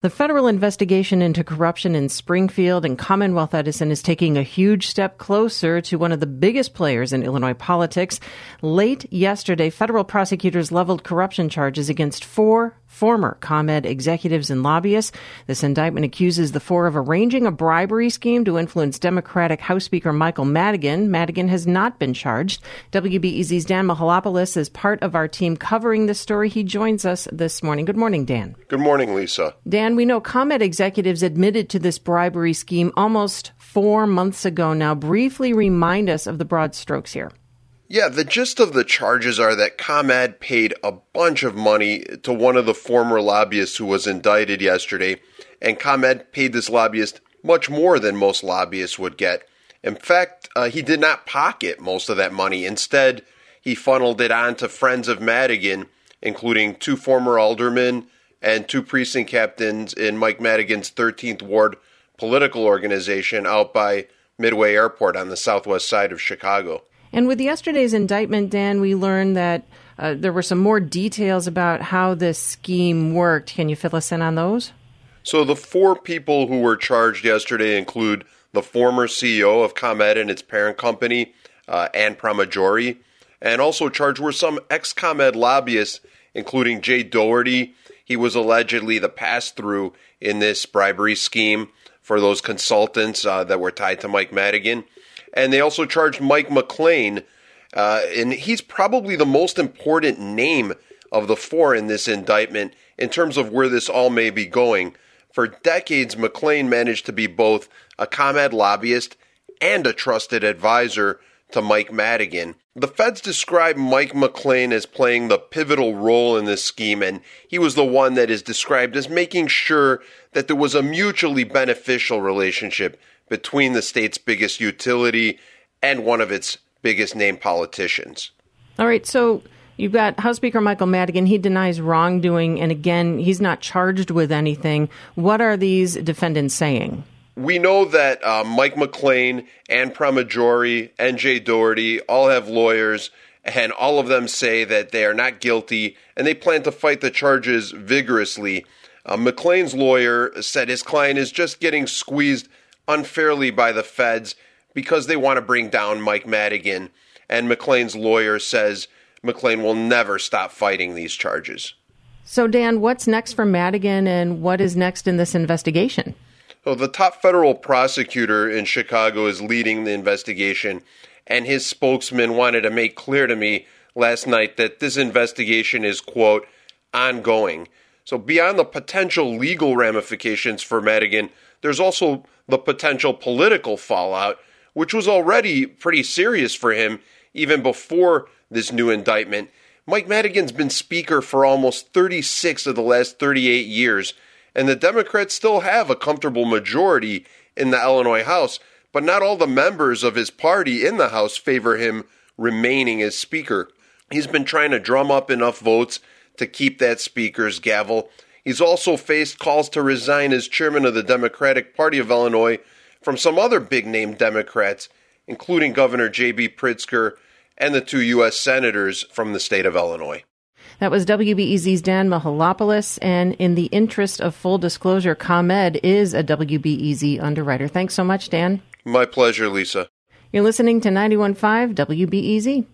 The federal investigation into corruption in Springfield and Commonwealth Edison is taking a huge step closer to one of the biggest players in Illinois politics. Late yesterday, federal prosecutors leveled corruption charges against four former ComEd executives and lobbyists. This indictment accuses the four of arranging a bribery scheme to influence Democratic House Speaker Michael Madigan. Madigan has not been charged. WBEZ's Dan Mihalopoulos is part of our team covering this story. He joins us this morning. Good morning, Dan. Good morning, Lisa. Dan, we know ComEd executives admitted to this bribery scheme almost four months ago now. Briefly remind us of the broad strokes here. Yeah, the gist of the charges are that ComEd paid a bunch of money to one of the former lobbyists who was indicted yesterday, and ComEd paid this lobbyist much more than most lobbyists would get. In fact, uh, he did not pocket most of that money. Instead, he funneled it on to friends of Madigan, including two former aldermen and two precinct captains in Mike Madigan's 13th Ward political organization out by Midway Airport on the southwest side of Chicago. And with yesterday's indictment, Dan, we learned that uh, there were some more details about how this scheme worked. Can you fill us in on those? So, the four people who were charged yesterday include the former CEO of ComEd and its parent company, uh, Anne Pramaggiore, and also charged were some ex ComEd lobbyists, including Jay Doherty. He was allegedly the pass through in this bribery scheme for those consultants uh, that were tied to Mike Madigan and they also charged Mike McClain, uh, and he's probably the most important name of the four in this indictment in terms of where this all may be going. For decades, McClain managed to be both a ComEd lobbyist and a trusted advisor to Mike Madigan. The feds describe Mike McClain as playing the pivotal role in this scheme, and he was the one that is described as making sure that there was a mutually beneficial relationship between the state's biggest utility and one of its biggest name politicians. All right, so you've got House Speaker Michael Madigan. He denies wrongdoing, and again, he's not charged with anything. What are these defendants saying? We know that uh, Mike McClain, Anne Pramaggiore, and Jay Doherty all have lawyers, and all of them say that they are not guilty, and they plan to fight the charges vigorously. Uh, McClain's lawyer said his client is just getting squeezed unfairly by the feds because they want to bring down Mike Madigan. And McClain's lawyer says McClain will never stop fighting these charges. So, Dan, what's next for Madigan and what is next in this investigation? So, the top federal prosecutor in Chicago is leading the investigation, and his spokesman wanted to make clear to me last night that this investigation is, quote, ongoing. So, beyond the potential legal ramifications for Madigan, there's also the potential political fallout, which was already pretty serious for him even before this new indictment. Mike Madigan's been Speaker for almost 36 of the last 38 years, and the Democrats still have a comfortable majority in the Illinois House, but not all the members of his party in the House favor him remaining as Speaker. He's been trying to drum up enough votes to keep that Speaker's gavel He's also faced calls to resign as chairman of the Democratic Party of Illinois from some other big name Democrats, including Governor J.B. Pritzker and the two U.S. senators from the state of Illinois. That was WBEZ's Dan Mihalopoulos. And in the interest of full disclosure, ComEd is a WBEZ underwriter. Thanks so much, Dan. My pleasure, Lisa. You're listening to 91.5 WBEZ.